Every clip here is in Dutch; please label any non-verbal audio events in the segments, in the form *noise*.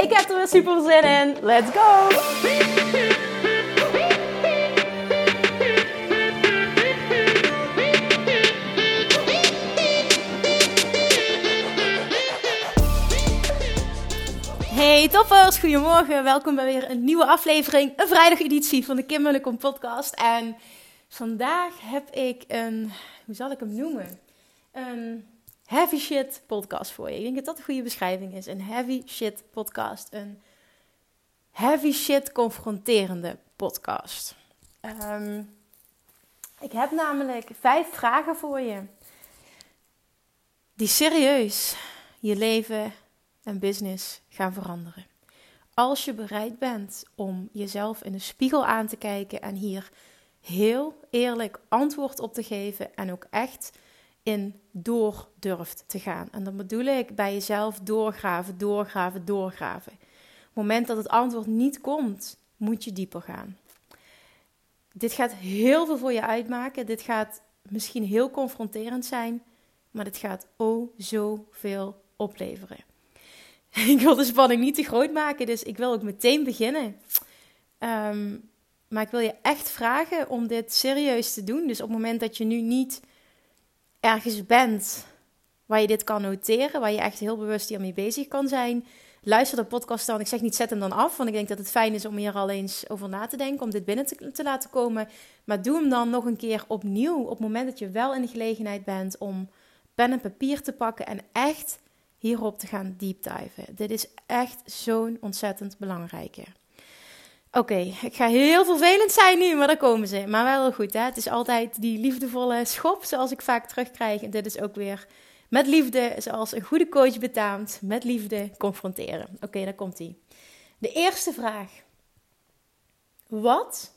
Ik heb er weer super zin in. Let's go! Hey toppers, goedemorgen. Welkom bij weer een nieuwe aflevering, een vrijdageditie van de Kim Munnekom podcast. En vandaag heb ik een, hoe zal ik hem noemen? Een heavy shit podcast voor je. Ik denk dat dat een goede beschrijving is. Een heavy shit podcast. Een heavy shit confronterende podcast. Ehm, ik heb namelijk vijf vragen voor je. Die serieus je leven en business gaan veranderen. Als je bereid bent om jezelf in de spiegel aan te kijken en hier heel eerlijk antwoord op te geven en ook echt in door durft te gaan. En dan bedoel ik bij jezelf doorgraven, doorgraven, doorgraven. Op het moment dat het antwoord niet komt, moet je dieper gaan. Dit gaat heel veel voor je uitmaken. Dit gaat misschien heel confronterend zijn, maar dit gaat oh zoveel opleveren. *laughs* ik wil de spanning niet te groot maken, dus ik wil ook meteen beginnen. Ehm, maar ik wil je echt vragen om dit serieus te doen. Dus op het moment dat je nu niet ergens bent waar je dit kan noteren, waar je echt heel bewust hiermee bezig kan zijn, luister de podcast dan. Ik zeg niet zet hem dan af, want ik denk dat het fijn is om hier al eens over na te denken, om dit binnen te, te laten komen. Maar doe hem dan nog een keer opnieuw op het moment dat je wel in de gelegenheid bent om pen en papier te pakken en echt hierop te gaan deepdiven. Dit is echt zo'n ontzettend belangrijke. Oké, ik ga heel vervelend zijn nu, maar daar komen ze. Maar wel goed, hè? Het is altijd die liefdevolle schop, zoals ik vaak terugkrijg. En dit is ook weer met liefde, zoals een goede coach betaamt, met liefde confronteren. Oké, daar komt hij. De eerste vraag. Wat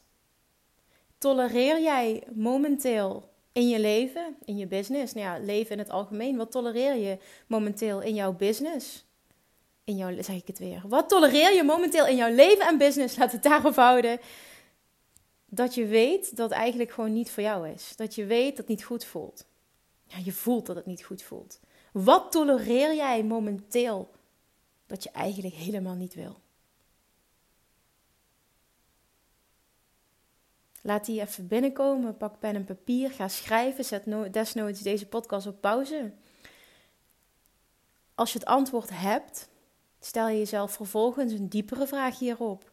tolereer jij momenteel in je leven, in je business? Nou ja, leven in het algemeen. Wat tolereer je momenteel in jouw business? In jouw, zeg ik het weer. Wat tolereer je momenteel in jouw leven en business? Laat het daarop houden. Dat je weet dat eigenlijk gewoon niet voor jou is. Dat je weet dat het niet goed voelt. Ja, je voelt dat het niet goed voelt. Wat tolereer jij momenteel dat je eigenlijk helemaal niet wil? Laat die even binnenkomen. Pak pen en papier. Ga schrijven. Zet desnoods deze podcast op pauze. Als je het antwoord hebt, stel je jezelf vervolgens een diepere vraag hierop.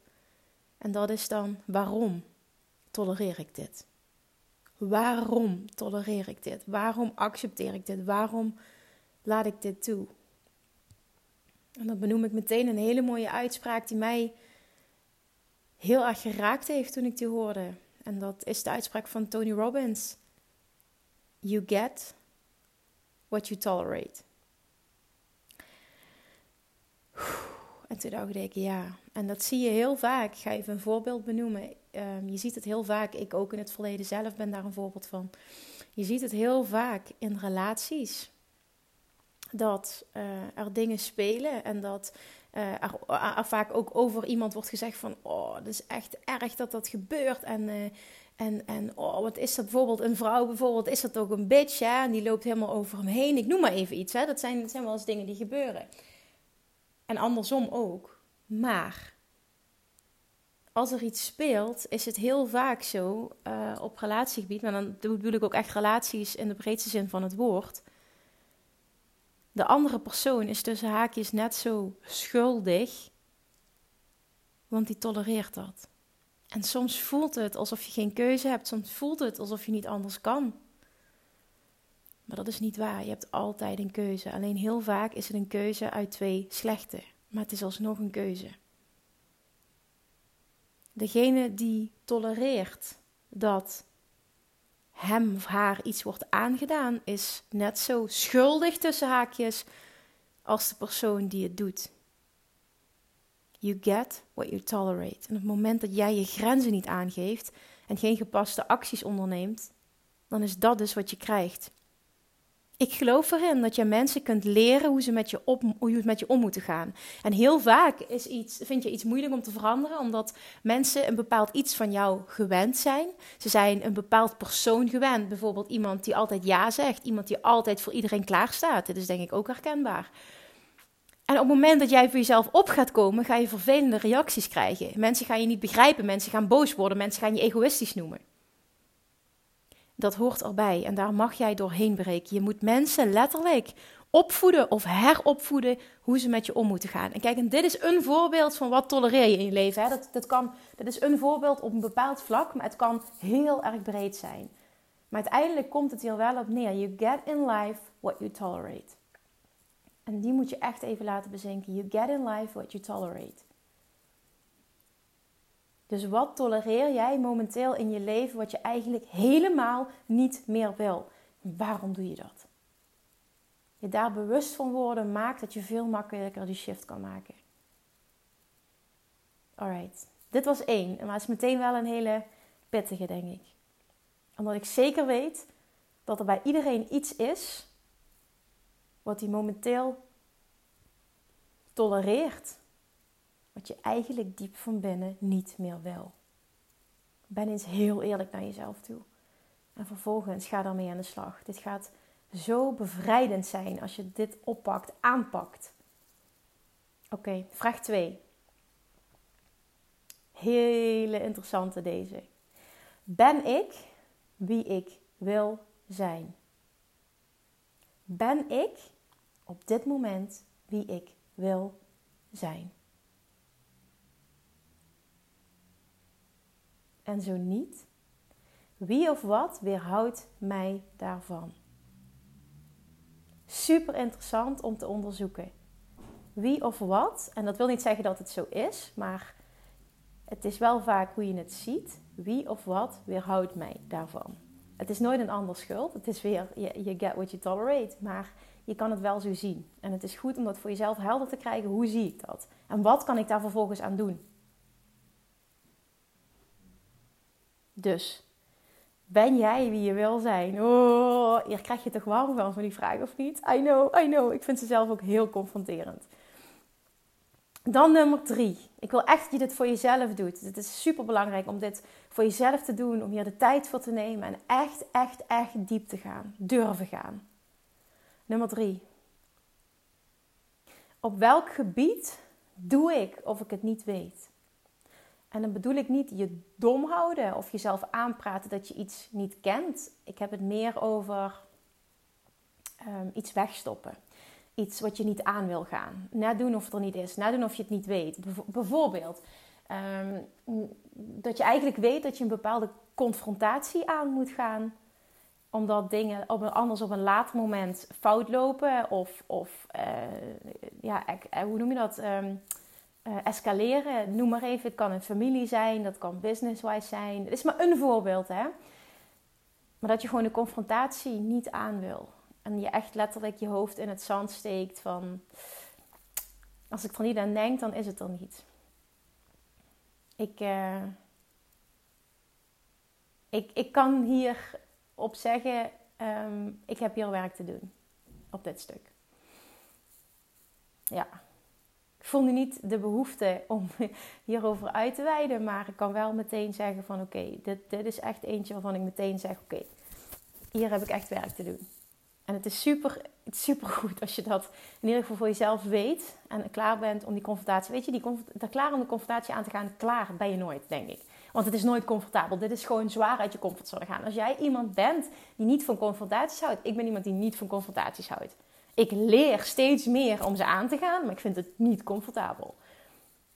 En dat is dan: waarom tolereer ik dit? Waarom tolereer ik dit? Waarom accepteer ik dit? Waarom laat ik dit toe? En dan benoem ik meteen een hele mooie uitspraak die mij heel erg geraakt heeft toen ik die hoorde. En dat is de uitspraak van Tony Robbins: You get what you tolerate. En toen dacht ik, ja, en dat zie je heel vaak. Ik ga even een voorbeeld benoemen. Ehm, je ziet het heel vaak, ik ook in het verleden zelf ben daar een voorbeeld van. Je ziet het heel vaak in relaties. Dat uh, er dingen spelen en dat uh, er, vaak ook over iemand wordt gezegd van... Oh, het is echt erg dat dat gebeurt en... En, en oh, wat is dat bijvoorbeeld? Een vrouw bijvoorbeeld, is dat ook een bitch? Ja? En die loopt helemaal over hem heen. Ik noem maar even iets. Hè? Dat, zijn, dat zijn wel eens dingen die gebeuren. En andersom ook. Maar als er iets speelt, is het heel vaak zo uh, op relatiegebied, maar dan bedoel ik ook echt relaties in de breedste zin van het woord. De andere persoon is tussen haakjes net zo schuldig, want die tolereert dat. En soms voelt het alsof je geen keuze hebt, soms voelt het alsof je niet anders kan. Maar dat is niet waar. Je hebt altijd een keuze. Alleen heel vaak is het een keuze uit twee slechte. Maar het is alsnog een keuze. Degene die tolereert dat hem of haar iets wordt aangedaan, is net zo schuldig tussen haakjes als de persoon die het doet. You get what you tolerate. En op het moment dat jij je grenzen niet aangeeft en geen gepaste acties onderneemt, dan is dat dus wat je krijgt. Ik geloof erin dat je mensen kunt leren hoe ze met je, op, hoe je met je om moeten gaan. En heel vaak is iets, vind je iets moeilijk om te veranderen, omdat mensen een bepaald iets van jou gewend zijn. Ze zijn een bepaald persoon gewend. Bijvoorbeeld iemand die altijd ja zegt, iemand die altijd voor iedereen klaar staat. Dit is denk ik ook herkenbaar. En op het moment dat jij voor jezelf op gaat komen, ga je vervelende reacties krijgen. Mensen gaan je niet begrijpen, mensen gaan boos worden, mensen gaan je egoïstisch noemen. Dat hoort erbij en daar mag jij doorheen breken. Je moet mensen letterlijk opvoeden of heropvoeden hoe ze met je om moeten gaan. En kijk, en dit is een voorbeeld van wat tolereer je in je leven. Hè? Dat, dat, kan, dat is een voorbeeld op een bepaald vlak, maar het kan heel erg breed zijn. Maar uiteindelijk komt het hier wel op neer. You get in life what you tolerate. En die moet je echt even laten bezinken. You get in life what you tolerate. Dus wat tolereer jij momenteel in je leven wat je eigenlijk helemaal niet meer wil? Waarom doe je dat? Je daar bewust van worden maakt dat je veel makkelijker die shift kan maken. Alright, dit was één, maar het is meteen wel een hele pittige, denk ik. Omdat ik zeker weet dat er bij iedereen iets is wat hij momenteel tolereert wat je eigenlijk diep van binnen niet meer wil. Ben eens heel eerlijk naar jezelf toe. En vervolgens ga daarmee aan de slag. Dit gaat zo bevrijdend zijn als je dit oppakt, aanpakt. Oké, vraag 2. Hele interessante deze. Ben ik wie ik wil zijn? Ben ik op dit moment wie ik wil zijn? En zo niet? Wie of wat weerhoudt mij daarvan? Super interessant om te onderzoeken. Wie of wat, en dat wil niet zeggen dat het zo is, maar het is wel vaak hoe je het ziet. Wie of wat weerhoudt mij daarvan? Het is nooit een ander schuld. Het is weer, je get what you tolerate. Maar je kan het wel zo zien. En het is goed om dat voor jezelf helder te krijgen. Hoe zie ik dat? En wat kan ik daar vervolgens aan doen? Dus, ben jij wie je wil zijn? Oh, hier krijg je toch warm van, van die vraag of niet? I know, I know. Ik vind ze zelf ook heel confronterend. Dan nummer drie. Ik wil echt dat je dit voor jezelf doet. Het is super belangrijk om dit voor jezelf te doen, om hier de tijd voor te nemen en echt, echt, echt diep te gaan. Durven gaan. Nummer drie. Op welk gebied doe ik of ik het niet weet? En dan bedoel ik niet je dom houden of jezelf aanpraten dat je iets niet kent. Ik heb het meer over um, iets wegstoppen. Iets wat je niet aan wil gaan. Nadoen of het er niet is. Nadoen of je het niet weet. Bijvoorbeeld um, dat je eigenlijk weet dat je een bepaalde confrontatie aan moet gaan. Omdat dingen op een, anders op een later moment fout lopen. Of, of uh, ja, eh, hoe noem je dat? Um, uh, escaleren. Noem maar even, het kan een familie zijn, dat kan business-wise zijn. Het is maar een voorbeeld, hè. Maar dat je gewoon de confrontatie niet aan wil. En je echt letterlijk je hoofd in het zand steekt van... Als ik er niet aan denk, dan is het er niet. Ik, uh, ik, ik kan hier op zeggen, um, ik heb hier werk te doen. Op dit stuk. Ja, voel nu niet de behoefte om *laughs* hierover uit te wijden. Maar ik kan wel meteen zeggen van oké, dit, dit is echt eentje waarvan ik meteen zeg oké, hier heb ik echt werk te doen. En het is super, super goed als je dat in ieder geval voor jezelf weet en klaar bent om die confrontatie. Weet je, die, daar klaar om de confrontatie aan te gaan, klaar ben je nooit, denk ik. Want het is nooit comfortabel. Dit is gewoon zwaar uit je comfortzone gaan. Als jij iemand bent die niet van confrontaties houdt, ik ben iemand die niet van confrontaties houdt ik leer steeds meer om ze aan te gaan, maar ik vind het niet comfortabel.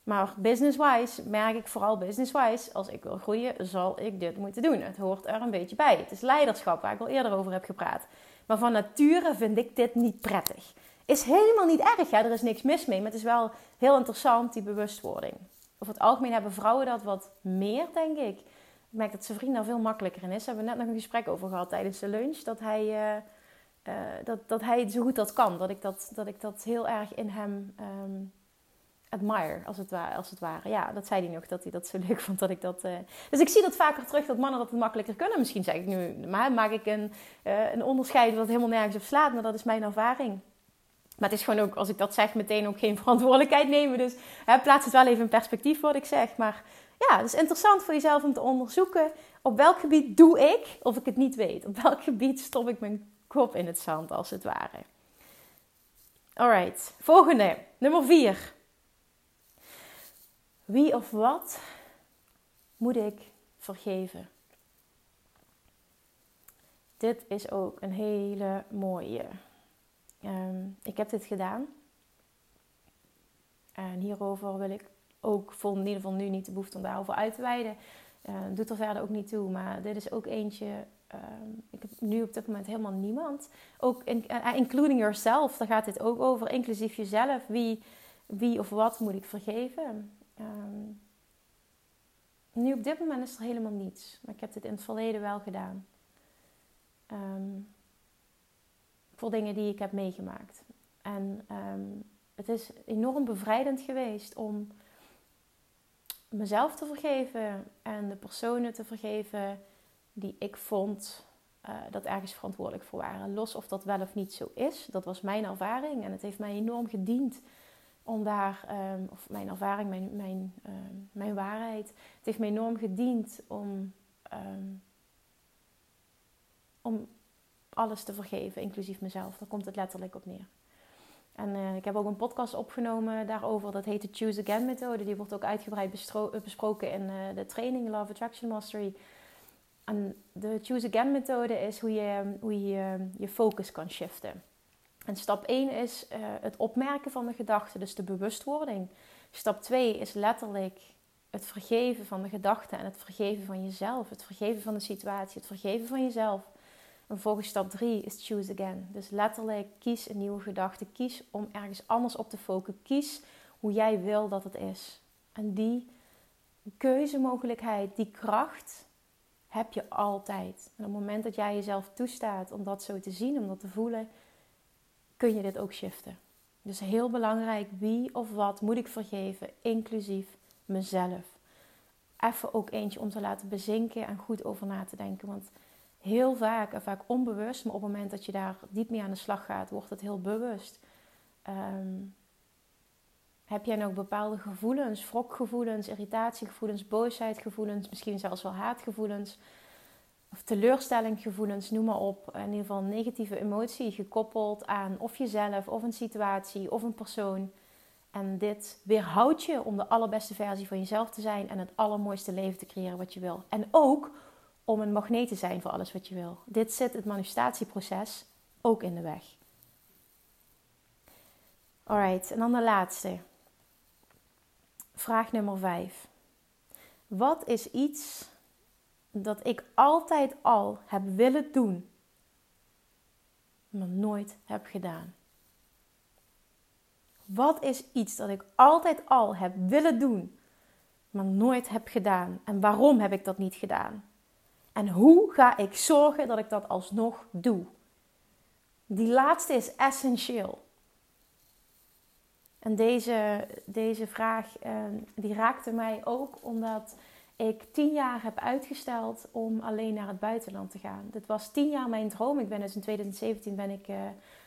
Maar business-wise merk ik vooral business-wise, als ik wil groeien, zal ik dit moeten doen. Het hoort er een beetje bij. Het is leiderschap, waar ik al eerder over heb gepraat. Maar van nature vind ik dit niet prettig. Is helemaal niet erg, hè? er is niks mis mee, maar het is wel heel interessant, die bewustwording. Over het algemeen hebben vrouwen dat wat meer, denk ik. Ik merk dat zijn vriend daar veel makkelijker in is. We hebben net nog een gesprek over gehad tijdens de lunch. Dat hij uh, uh, dat, dat hij zo goed dat kan. Dat ik dat, dat ik dat heel erg in hem um, admire, als het, ware, als het ware. Ja, dat zei hij nog, dat hij dat zo *laughs* leuk vond dat ik dat... Uh... Dus ik zie dat vaker terug, dat mannen dat het makkelijker kunnen. Misschien zeg ik nu, maar maak ik een, uh, een onderscheid wat helemaal nergens op slaat. Maar dat is mijn ervaring. Maar het is gewoon ook, als ik dat zeg, meteen ook geen *laughs* verantwoordelijkheid nemen. Dus hè, plaats het wel even in perspectief wat ik zeg. Maar ja, het is interessant voor jezelf om te onderzoeken... op welk gebied doe ik of ik het niet weet. Op welk gebied stop ik mijn kop in het zand, als het ware. Alright, volgende. Nummer 4. Wie of wat moet ik vergeven? Dit is ook een hele mooie. Um, ik heb dit gedaan. En hierover wil ik ook, vol in ieder geval nu niet de behoefte om daarover uit te wijden. Uh, doet er verder ook niet toe. Maar dit is ook eentje. Um, ik heb nu op dit moment helemaal niemand. Ook in, uh, including yourself, daar gaat dit ook over. Inclusief jezelf. Wie, wie of wat moet ik vergeven? Um, nu op dit moment is er helemaal niets. Maar ik heb dit in het verleden wel gedaan. Um, voor dingen die ik heb meegemaakt. En het is enorm bevrijdend geweest om mezelf te vergeven en de personen te vergeven die ik vond uh, dat ergens verantwoordelijk voor waren. Los of dat wel of niet zo is. Dat was mijn ervaring en het heeft mij enorm gediend om daar, um, of mijn ervaring, mijn, mijn, um, mijn waarheid, het heeft me enorm gediend om, um, om alles te vergeven, inclusief mezelf. Daar komt het letterlijk op neer. En uh, ik heb ook een podcast opgenomen daarover, dat heet de Choose Again methode. Die wordt ook uitgebreid besproken in uh, de training Love Attraction Mastery. En de Choose Again methode is hoe je je, focus kan shiften. En stap 1 is uh, het opmerken van de gedachten, dus de bewustwording. Stap 2 is letterlijk het vergeven van de gedachten en het vergeven van jezelf. Het vergeven van de situatie, het vergeven van jezelf. En volgens stap 3 is choose again. Dus letterlijk kies een nieuwe gedachte. Kies om ergens anders op te focussen. Kies hoe jij wil dat het is. En die keuzemogelijkheid, die kracht heb je altijd. En op het moment dat jij jezelf toestaat om dat zo te zien, om dat te voelen, kun je dit ook shiften. Dus heel belangrijk, wie of wat moet ik vergeven, inclusief mezelf. Even ook eentje om te laten bezinken en goed over na te denken. Want heel vaak, en vaak onbewust, maar op het moment dat je daar diep mee aan de slag gaat, wordt het heel bewust. Um, heb jij nog bepaalde gevoelens, wrokgevoelens, irritatiegevoelens, boosheidgevoelens, misschien zelfs wel haatgevoelens? of teleurstellinggevoelens, noem maar op. In ieder geval negatieve emotie gekoppeld aan of jezelf, of een situatie, of een persoon. En dit weerhoudt je om de allerbeste versie van jezelf te zijn en het allermooiste leven te creëren wat je wil. En ook om een magneet te zijn voor alles wat je wil. Dit zit het manifestatieproces ook in de weg. Alright, en dan de laatste. Vraag nummer 5. Wat is iets dat ik altijd al heb willen doen, maar nooit heb gedaan? Wat is iets dat ik altijd al heb willen doen, maar nooit heb gedaan? En waarom heb ik dat niet gedaan? En hoe ga ik zorgen dat ik dat alsnog doe? Die laatste is essentieel. En deze, deze vraag eh, die raakte mij ook omdat ik tien jaar heb uitgesteld om alleen naar het buitenland te gaan. Dit was tien jaar mijn droom. Ik ben dus in 2017 ben ik uh,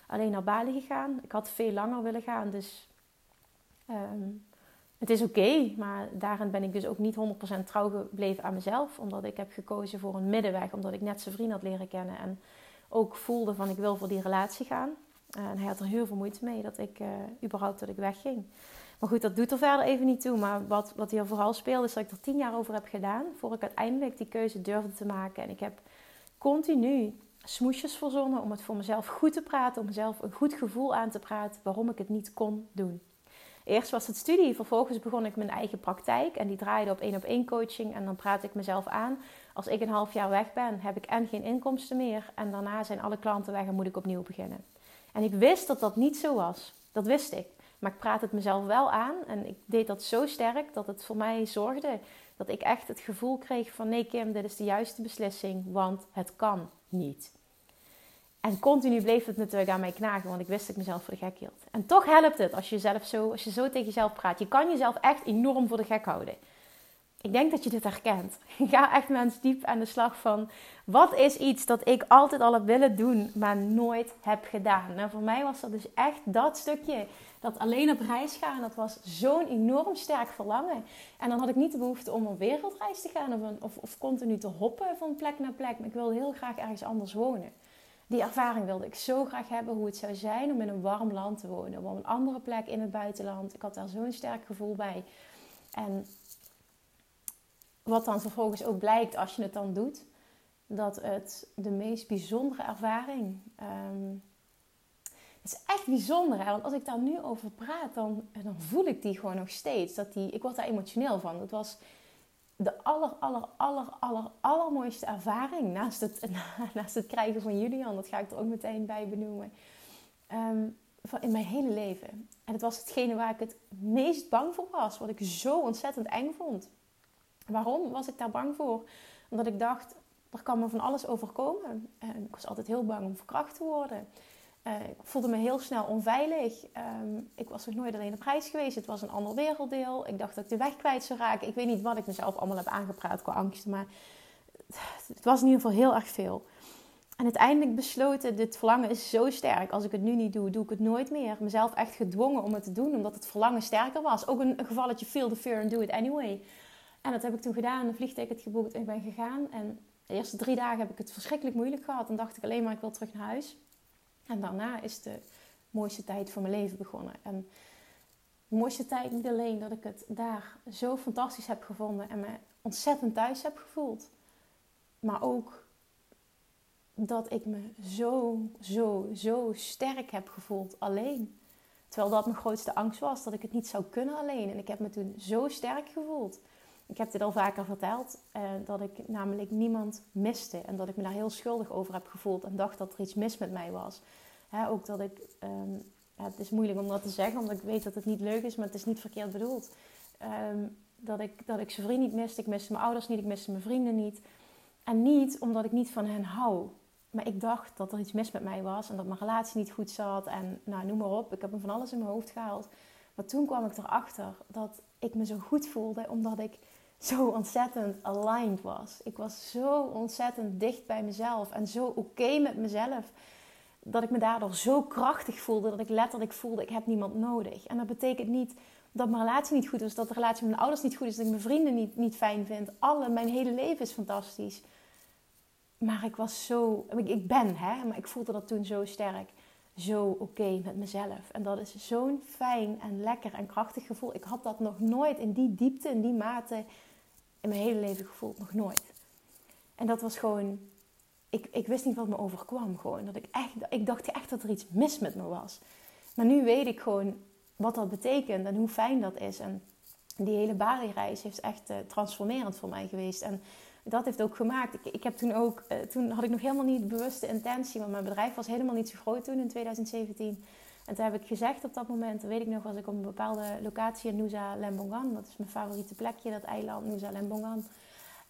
alleen naar Bali gegaan. Ik had veel langer willen gaan, dus um, het is oké. Maar daarin ben ik dus ook niet 100% trouw gebleven aan mezelf. Omdat ik heb gekozen voor een middenweg. Omdat ik net zijn vriend had leren kennen. En ook voelde van ik wil voor die relatie gaan. Uh, en hij had er heel veel moeite mee dat ik uh, überhaupt dat ik wegging. Maar goed, dat doet er verder even niet toe. Maar wat, wat hier vooral speelde, is dat ik er tien jaar over heb gedaan. Voor ik uiteindelijk die keuze durfde te maken. En ik heb continu smoesjes verzonnen om het voor mezelf goed te praten. Om mezelf een goed gevoel aan te praten waarom ik het niet kon doen. Eerst was het studie, vervolgens begon ik mijn eigen praktijk. En die draaide op één op één coaching. En dan praat ik mezelf aan. Als ik een half jaar weg ben, heb ik en geen inkomsten meer. En daarna zijn alle klanten weg en moet ik opnieuw beginnen. En ik wist dat dat niet zo was. Dat wist ik. Maar ik praat het mezelf wel aan. En ik deed dat zo sterk dat het voor mij zorgde dat ik echt het gevoel kreeg van nee Kim, dit is de juiste beslissing, want het kan niet. En continu bleef het natuurlijk aan mij knagen, want ik wist dat ik mezelf voor de gek hield. En toch helpt het als je, zelf zo, als je zo tegen jezelf praat. Je kan jezelf echt enorm voor de gek houden. Ik denk dat je dit herkent. *laughs* Ga echt mensen diep aan de slag van... wat is iets dat ik altijd al heb willen doen, maar nooit heb gedaan? Nou, voor mij was dat dus echt dat stukje dat alleen op reis gaan, dat was zo'n enorm sterk verlangen. En dan had ik niet de behoefte om op wereldreis te gaan of, of, of continu te hoppen van plek naar plek. Maar ik wilde heel graag ergens anders wonen. Die ervaring wilde ik zo graag hebben hoe het zou zijn om in een warm land te wonen. Op een andere plek in het buitenland. Ik had daar zo'n sterk gevoel bij. En wat dan vervolgens ook blijkt als je het dan doet, dat het de meest bijzondere ervaring um, het is echt bijzonder, hè? want als ik daar nu over praat, dan, dan voel ik die gewoon nog steeds. Dat die, ik word daar emotioneel van. Het was de aller, aller, aller, aller, allermooiste ervaring naast het, *laughs* naast het krijgen van Julian. Dat ga ik er ook meteen bij benoemen. Ehm, van in mijn hele leven. En het was hetgene waar ik het meest bang voor was. Wat ik zo ontzettend eng vond. Waarom was ik daar bang voor? Omdat ik dacht, er kan me van alles overkomen. En ik was altijd heel bang om verkracht te worden. Uh, ik voelde me heel snel onveilig. Ehm, ik was nog nooit alleen op reis geweest. Het was een ander werelddeel. Ik dacht dat ik de weg kwijt zou raken. Ik weet niet wat ik mezelf allemaal heb aangepraat qua angsten. Maar het was in ieder geval heel erg veel. En uiteindelijk besloten, dit verlangen is zo sterk. Als ik het nu niet doe, doe ik het nooit meer. Mezelf echt gedwongen om het te doen, omdat het verlangen sterker was. Ook een gevalletje feel the fear and do it anyway. En dat heb ik toen gedaan, een vliegticket geboekt en ik ben gegaan. En de eerste drie dagen heb ik het verschrikkelijk moeilijk gehad. En dacht ik alleen maar, ik wil terug naar huis. En daarna is de mooiste tijd van mijn leven begonnen. En de mooiste tijd niet alleen dat ik het daar zo fantastisch heb gevonden en me ontzettend thuis heb gevoeld. Maar ook dat ik me zo, zo, zo sterk heb gevoeld alleen. Terwijl dat mijn grootste angst was, dat ik het niet zou kunnen alleen. En ik heb me toen zo sterk gevoeld. Ik heb dit al vaker verteld, eh, dat ik namelijk niemand miste. En dat ik me daar heel schuldig over heb gevoeld en dacht dat er iets mis met mij was. ook dat ik, ehm, het is moeilijk om dat te zeggen, omdat ik weet dat het niet leuk is, maar het is niet verkeerd bedoeld. Ehm, dat, ik, dat ik zijn vriend niet miste, ik miste mijn ouders niet, ik miste mijn vrienden niet. En niet omdat ik niet van hen hou. Maar ik dacht dat er iets mis met mij was en dat mijn relatie niet goed zat. En nou, noem maar op. Ik heb hem van alles in mijn hoofd gehaald. Maar toen kwam ik erachter dat ik me zo goed voelde omdat ik zo ontzettend aligned was. Ik was zo ontzettend dicht bij mezelf en zo oké met mezelf. Dat ik me daardoor zo krachtig voelde dat ik letterlijk voelde: ik heb niemand nodig. En dat betekent niet dat mijn relatie niet goed is, dat de relatie met mijn ouders niet goed is, dat ik mijn vrienden niet, niet fijn vind. Alle, mijn hele leven is fantastisch. Maar ik was zo, ik ben hè, maar ik voelde dat toen zo sterk zo oké met mezelf. En dat is zo'n fijn en lekker en krachtig gevoel. Ik had dat nog nooit in die diepte, in die mate in mijn hele leven gevoeld. Nog nooit. En dat was gewoon... Ik, ik wist niet wat me overkwam gewoon. Dat ik, echt, ik dacht echt dat er iets mis met me was. Maar nu weet ik gewoon wat dat betekent en hoe fijn dat is. En die hele Bali-reis is echt uh, transformerend voor mij geweest. En dat heeft ook gemaakt. Ik, ik heb toen ook, uh, toen had ik nog helemaal niet de bewuste intentie, want mijn bedrijf was helemaal niet zo groot toen in 2017. En toen heb ik gezegd op dat moment, weet ik nog, was ik op een bepaalde locatie in Nusa Lembongan. Dat is mijn favoriete plekje, dat eiland Nusa Lembongan.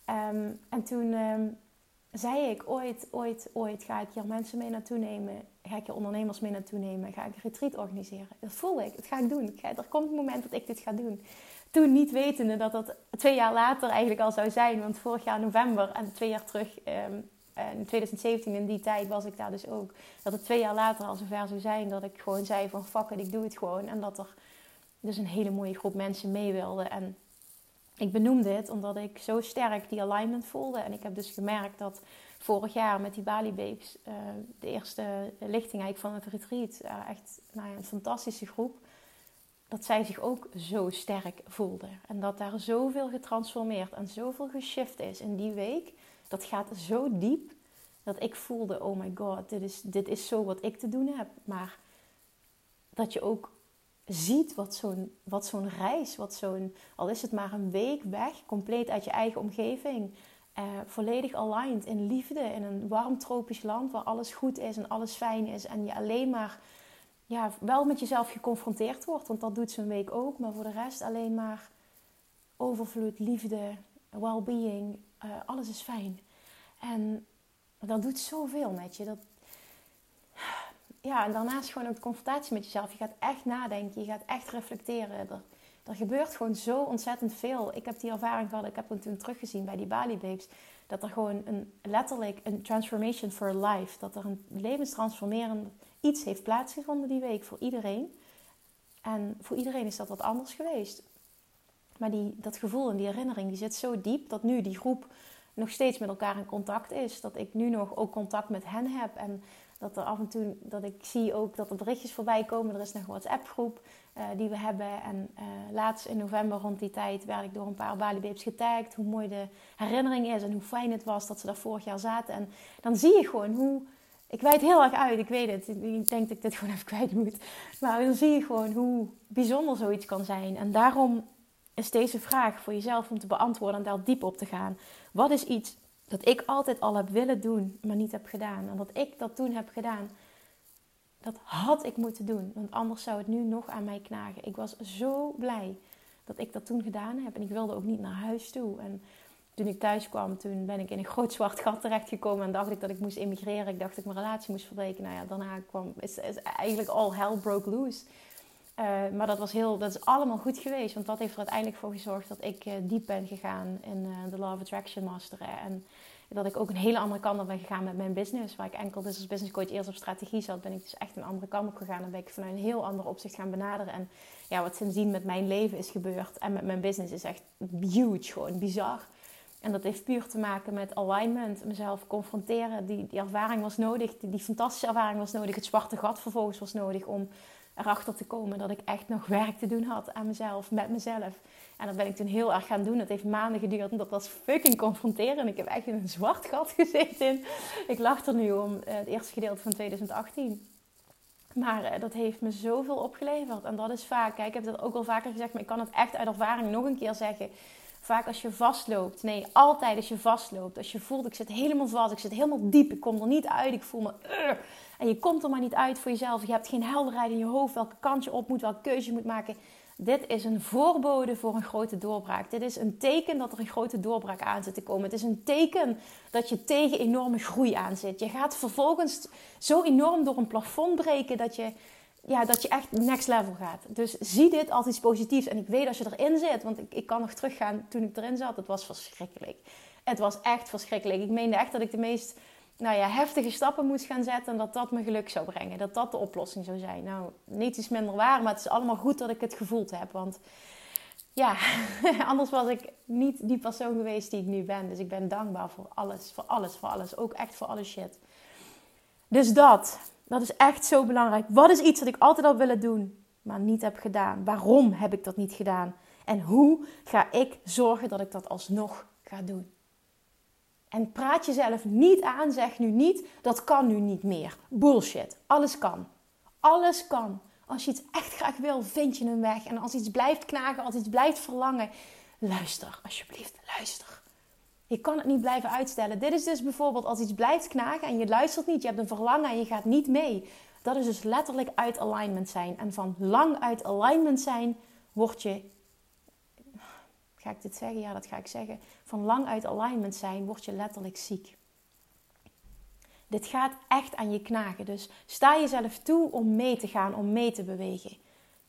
Um, en toen um, zei ik, ooit, ooit, ooit ga ik hier mensen mee naartoe nemen. Ga ik hier ondernemers mee naartoe nemen. Ga ik een retreat organiseren. Dat voel ik, dat ga ik doen. er komt een moment dat ik dit ga doen toen niet wetende dat dat twee jaar later eigenlijk al zou zijn. Want vorig jaar november en twee jaar terug, um, in 2017 in die tijd was ik daar dus ook. Dat het twee jaar later al zover zou zijn dat ik gewoon zei van fuck ik doe het gewoon. En dat er dus een hele mooie groep mensen mee wilde. En ik benoem dit omdat ik zo sterk die alignment voelde. En ik heb dus gemerkt dat vorig jaar met die Bali Babes, uh, de eerste lichting eigenlijk van het retreat, uh, echt nou ja, een fantastische groep dat zij zich ook zo sterk voelde. En dat daar zoveel getransformeerd en zoveel geshift is in die week. Dat gaat zo diep dat ik voelde: oh my god, dit is, dit is zo wat ik te doen heb. Maar dat je ook ziet wat zo'n, wat zo'n reis, wat zo'n, al is het maar een week weg, compleet uit je eigen omgeving. Eh, volledig aligned in liefde, in een warm tropisch land waar alles goed is en alles fijn is. En je alleen maar ja, wel met jezelf geconfronteerd wordt. Want dat doet zo'n week ook. Maar voor de rest alleen maar overvloed, liefde, well-being. Uh, alles is fijn. En dat doet zoveel met je. Dat, ja, en daarnaast gewoon de confrontatie met jezelf. Je gaat echt nadenken, je gaat echt reflecteren. Er, er gebeurt gewoon zo ontzettend veel. Ik heb die ervaring gehad, ik heb het toen teruggezien bij die Bali Babes. Dat er gewoon een, letterlijk een transformation for life. Dat er een levenstransformerend iets heeft plaatsgevonden die week voor iedereen. En voor iedereen is dat wat anders geweest. Maar die, dat gevoel en die herinnering die zit zo diep dat nu die groep nog steeds met elkaar in contact is. Dat ik nu nog ook contact met hen heb. En dat er af en toe, dat ik zie ook dat er berichtjes voorbij komen. Er is nog een WhatsApp groep uh, die we hebben. En uh, laatst in november rond die tijd werd ik door een paar Bali Babes getagd. Hoe mooi de herinnering is en hoe fijn het was dat ze daar vorig jaar zaten. En dan zie je gewoon hoe... Ik wijd heel erg uit, ik weet het. Ik denk dat ik dit gewoon even kwijt moet. Maar dan zie je gewoon hoe bijzonder zoiets kan zijn. En daarom is deze vraag voor jezelf om te beantwoorden en daar diep op te gaan. Wat is iets dat ik altijd al heb willen doen, maar niet heb gedaan? En dat ik dat toen heb gedaan, dat had ik moeten doen. Want anders zou het nu nog aan mij knagen. Ik was zo blij dat ik dat toen gedaan heb. En ik wilde ook niet naar huis toe. En toen ik thuis kwam, toen ben ik in een groot zwart gat terechtgekomen. En dacht ik dat ik moest emigreren. Ik dacht dat ik mijn relatie moest verbreken. Nou ja, daarna kwam, is, is eigenlijk all hell broke loose. Uh, maar dat, was heel, dat is allemaal goed geweest. Want dat heeft er uiteindelijk voor gezorgd dat ik uh, diep ben gegaan in uh, de Law of Attraction masteren. En dat ik ook een hele andere kant op ben gegaan met mijn business. Waar ik enkel dus als business coach eerst op strategie zat, ben ik dus echt een andere kant op gegaan. En ben ik vanuit een heel ander opzicht gaan benaderen. En ja, wat sindsdien met mijn leven is gebeurd en met mijn business is echt huge, gewoon bizar. En dat heeft puur te maken met alignment, mezelf confronteren. Die, die ervaring was nodig, die, die fantastische ervaring was nodig. Het zwarte gat vervolgens was nodig om erachter te komen dat ik echt nog werk te doen had aan mezelf, met mezelf. En dat ben ik toen heel erg gaan doen. Dat heeft maanden geduurd en dat was fucking confronterend. Ik heb echt in een zwart gat *laughs* gezeten. Ik lach er nu om eh, het eerste gedeelte van 2018. Maar eh, dat heeft me zoveel opgeleverd. En dat is vaak, kijk, ik heb dat ook al vaker gezegd, maar ik kan het echt uit ervaring nog een keer zeggen. Vaak als je vastloopt, nee, altijd als je vastloopt. Als je voelt, ik zit helemaal vast, ik zit helemaal diep, ik kom er niet uit, ik voel me... en je komt er maar niet uit voor jezelf. Je hebt geen helderheid in je hoofd welke kant je op moet, welke keuze je moet maken. Dit is een voorbode voor een grote doorbraak. Dit is een teken dat er een grote doorbraak aan zit te komen. Het is een teken dat je tegen enorme groei aan zit. Je gaat vervolgens zo enorm door een plafond breken dat je, ja, dat je echt next level gaat. Dus zie dit als iets positiefs. En ik weet als je erin zit, want ik, ik kan nog teruggaan toen ik erin zat. Het was verschrikkelijk. Het was echt verschrikkelijk. Ik meende echt dat ik de meest nou ja, heftige stappen moest gaan zetten en dat dat me geluk zou brengen. Dat dat de oplossing zou zijn. Nou, niets is minder waar, maar het is allemaal goed dat ik het gevoeld heb. Want ja, *laughs* anders was ik niet die persoon geweest die ik nu ben. Dus ik ben dankbaar voor alles, voor alles, voor alles. Ook echt voor alle shit. Dus dat, dat is echt zo belangrijk. Wat is iets dat ik altijd al willen doen, maar niet heb gedaan? Waarom heb ik dat niet gedaan? En hoe ga ik zorgen dat ik dat alsnog ga doen? En praat jezelf niet aan, zeg nu niet, dat kan nu niet meer. Bullshit. Alles kan. Alles kan. Als je iets echt graag wil, vind je een weg. En als iets blijft knagen, als iets blijft verlangen, luister, alsjeblieft, luister. Je kan het niet blijven uitstellen. Dit is dus bijvoorbeeld als iets blijft knagen en je luistert niet, je hebt een verlangen en je gaat niet mee. Dat is dus letterlijk uit alignment zijn. En van lang uit alignment zijn word je Ga ik dit zeggen? Ja, dat ga ik zeggen. Van lang uit alignment zijn word je letterlijk ziek. Dit gaat echt aan je knagen. Dus sta jezelf toe om mee te gaan, om mee te bewegen.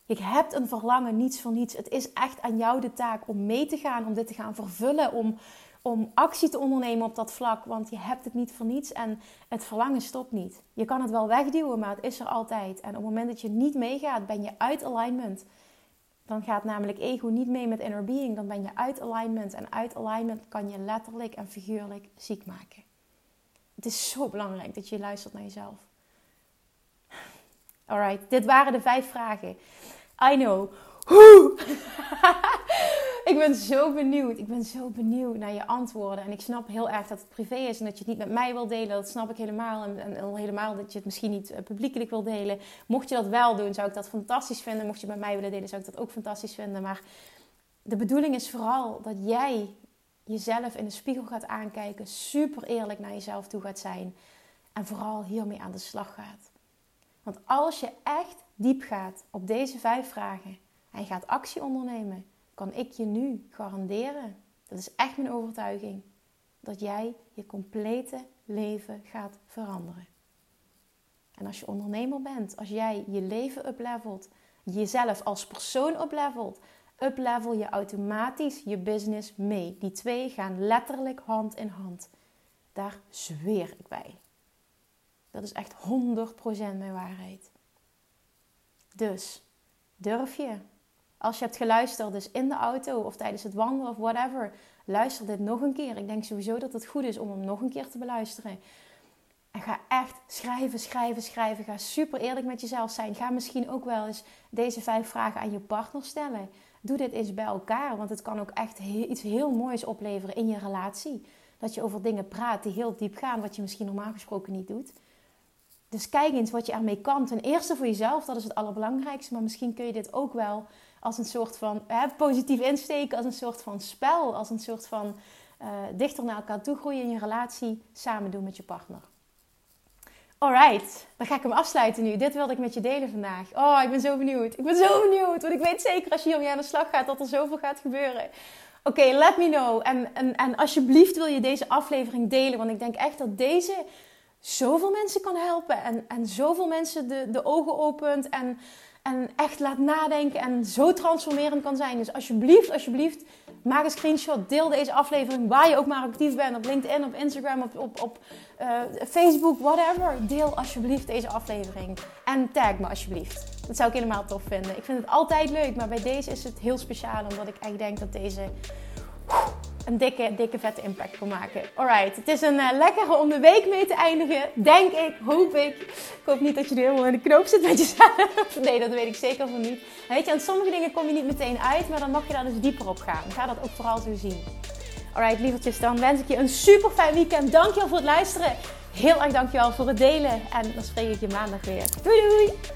Je hebt een verlangen, niets voor niets. Het is echt aan jou de taak om mee te gaan, om dit te gaan vervullen, om, om actie te ondernemen op dat vlak. Want je hebt het niet voor niets en het verlangen stopt niet. Je kan het wel wegduwen, maar het is er altijd. En op het moment dat je niet meegaat, ben je uit alignment. Dan gaat namelijk ego niet mee met inner being. Dan ben je uit alignment. En uit alignment kan je letterlijk en figuurlijk ziek maken. Het is zo belangrijk dat je luistert naar jezelf. Alright, dit waren de vijf vragen. I know. *laughs* *laughs* ik ben zo benieuwd. Ik ben zo benieuwd naar je antwoorden. En ik snap heel erg dat het privé is en dat je het niet met mij wil delen. Dat snap ik helemaal. En, helemaal dat je het misschien niet uh, publiekelijk wil delen. Mocht je dat wel doen, zou ik dat fantastisch vinden. Mocht je met mij willen delen, zou ik dat ook fantastisch vinden. Maar de bedoeling is vooral dat jij jezelf in de spiegel gaat aankijken. Super eerlijk naar jezelf toe gaat zijn. En vooral hiermee aan de slag gaat. Want als je echt diep gaat op deze vijf vragen en gaat actie ondernemen kan ik je nu garanderen, dat is echt mijn overtuiging, dat jij je complete leven gaat veranderen. En als je ondernemer bent, als jij je leven uplevelt, jezelf als persoon uplevelt, uplevel je automatisch je business mee. Die twee gaan letterlijk hand in hand. Daar zweer ik bij. Dat is echt 100% mijn waarheid. Dus durf je, als je hebt geluisterd, dus in de auto of tijdens het wandelen of whatever, luister dit nog een keer. Ik denk sowieso dat het goed is om hem nog een keer te beluisteren. En ga echt schrijven, schrijven, schrijven. Ga super eerlijk met jezelf zijn. Ga misschien ook wel eens deze vijf vragen aan je partner stellen. Doe dit eens bij elkaar, want het kan ook echt iets heel moois opleveren in je relatie. Dat je over dingen praat die heel diep gaan, wat je misschien normaal gesproken niet doet. Dus kijk eens wat je ermee kan. Ten eerste voor jezelf, dat is het allerbelangrijkste. Maar misschien kun je dit ook wel als een soort van hè, positief insteken, als een soort van spel, als een soort van uh, dichter naar elkaar toe groeien in je relatie, samen doen met je partner. Alright, dan ga ik hem afsluiten nu. Dit wilde ik met je delen vandaag. Oh, ik ben zo benieuwd. Ik ben zo benieuwd. Want ik weet zeker als je hiermee aan de slag gaat dat er zoveel gaat gebeuren. Oké, let me know. En, en, en alsjeblieft wil je deze aflevering delen. Want ik denk echt dat deze zoveel mensen kan helpen. En, en zoveel mensen de, de ogen opent. En, en echt laat nadenken. En zo transformerend kan zijn. Dus alsjeblieft, alsjeblieft Maak een screenshot, deel deze aflevering waar je ook maar actief bent. Op LinkedIn, op Instagram, op, op, op uh, Facebook, whatever. Deel alsjeblieft deze aflevering. En tag me alsjeblieft. Dat zou ik helemaal tof vinden. Ik vind het altijd leuk, maar bij deze is het heel speciaal. Omdat ik echt denk dat deze een dikke, dikke vette impact kan maken. Alright, het is een uh, lekkere om de week mee te eindigen. Denk ik, hoop ik. Ik hoop niet dat je er helemaal in de knoop zit met jezelf. *laughs* Nee, dat weet ik zeker van niet. Weet je, aan sommige dingen kom je niet meteen uit, maar dan mag je daar dus dieper op gaan. Ga dat ook vooral zo zien. Alright, lievertjes, dan wens ik je een super fijn weekend. Dankjewel voor het luisteren. Heel erg dankjewel voor het delen. En dan spreek ik je maandag weer. Doei doei!